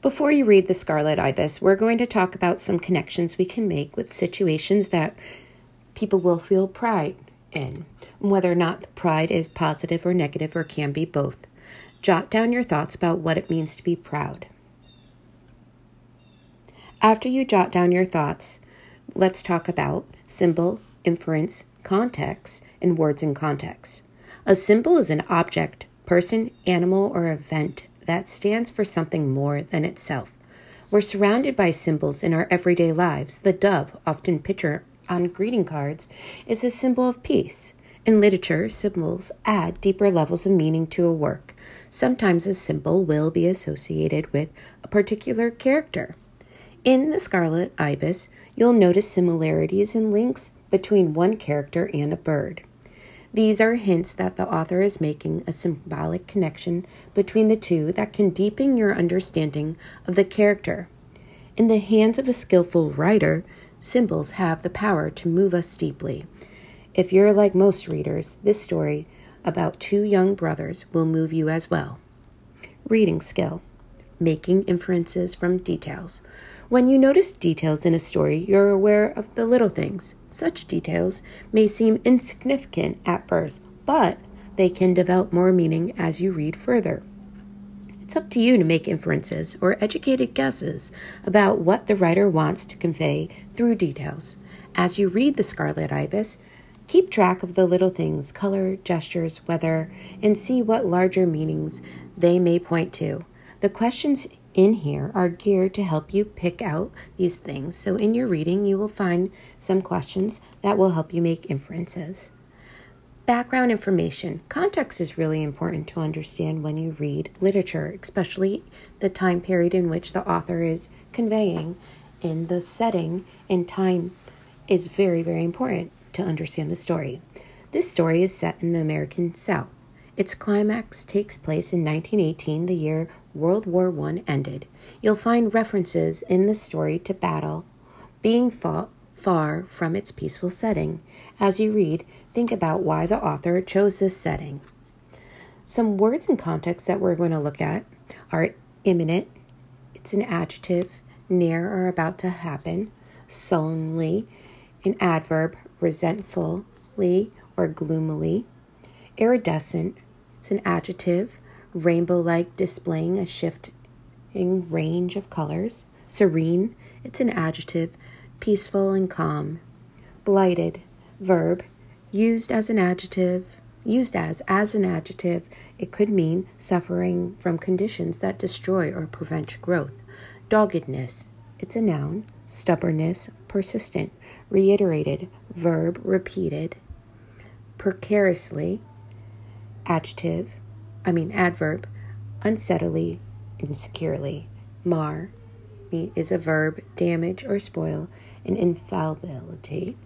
Before you read The Scarlet Ibis, we're going to talk about some connections we can make with situations that people will feel pride in, whether or not the pride is positive or negative or can be both. Jot down your thoughts about what it means to be proud. After you jot down your thoughts, let's talk about symbol, inference, context, and words in context. A symbol is an object, person, animal, or event that stands for something more than itself. We're surrounded by symbols in our everyday lives. The dove, often pictured on greeting cards, is a symbol of peace. In literature, symbols add deeper levels of meaning to a work. Sometimes a symbol will be associated with a particular character. In The Scarlet Ibis, you'll notice similarities and links between one character and a bird. These are hints that the author is making a symbolic connection between the two that can deepen your understanding of the character. In the hands of a skillful writer, symbols have the power to move us deeply. If you're like most readers, this story about two young brothers will move you as well. Reading skill, making inferences from details. When you notice details in a story, you're aware of the little things. Such details may seem insignificant at first, but they can develop more meaning as you read further. It's up to you to make inferences or educated guesses about what the writer wants to convey through details. As you read The Scarlet Ibis, keep track of the little things, color, gestures, weather, and see what larger meanings they may point to. The questions in here are geared to help you pick out these things. So, in your reading, you will find some questions that will help you make inferences. Background information. Context is really important to understand when you read literature, especially the time period in which the author is conveying in the setting and time is very, very important to understand the story. This story is set in the American South. Its climax takes place in 1918, the year World War I ended. You'll find references in the story to battle being fought far from its peaceful setting. As you read, think about why the author chose this setting. Some words and context that we're going to look at are imminent, it's an adjective, near or about to happen, sullenly, an adverb, resentfully or gloomily, iridescent, it's an adjective, rainbow like, displaying a shifting range of colors. Serene, it's an adjective, peaceful and calm. Blighted, verb, used as an adjective, used as as an adjective, it could mean suffering from conditions that destroy or prevent growth. Doggedness, it's a noun. Stubbornness, persistent. Reiterated, verb, repeated. Precariously, adjective, I mean adverb, unsteadily, insecurely. Mar is a verb, damage or spoil, and infallibility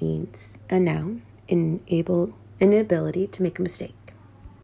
means a noun, enable inability to make a mistake.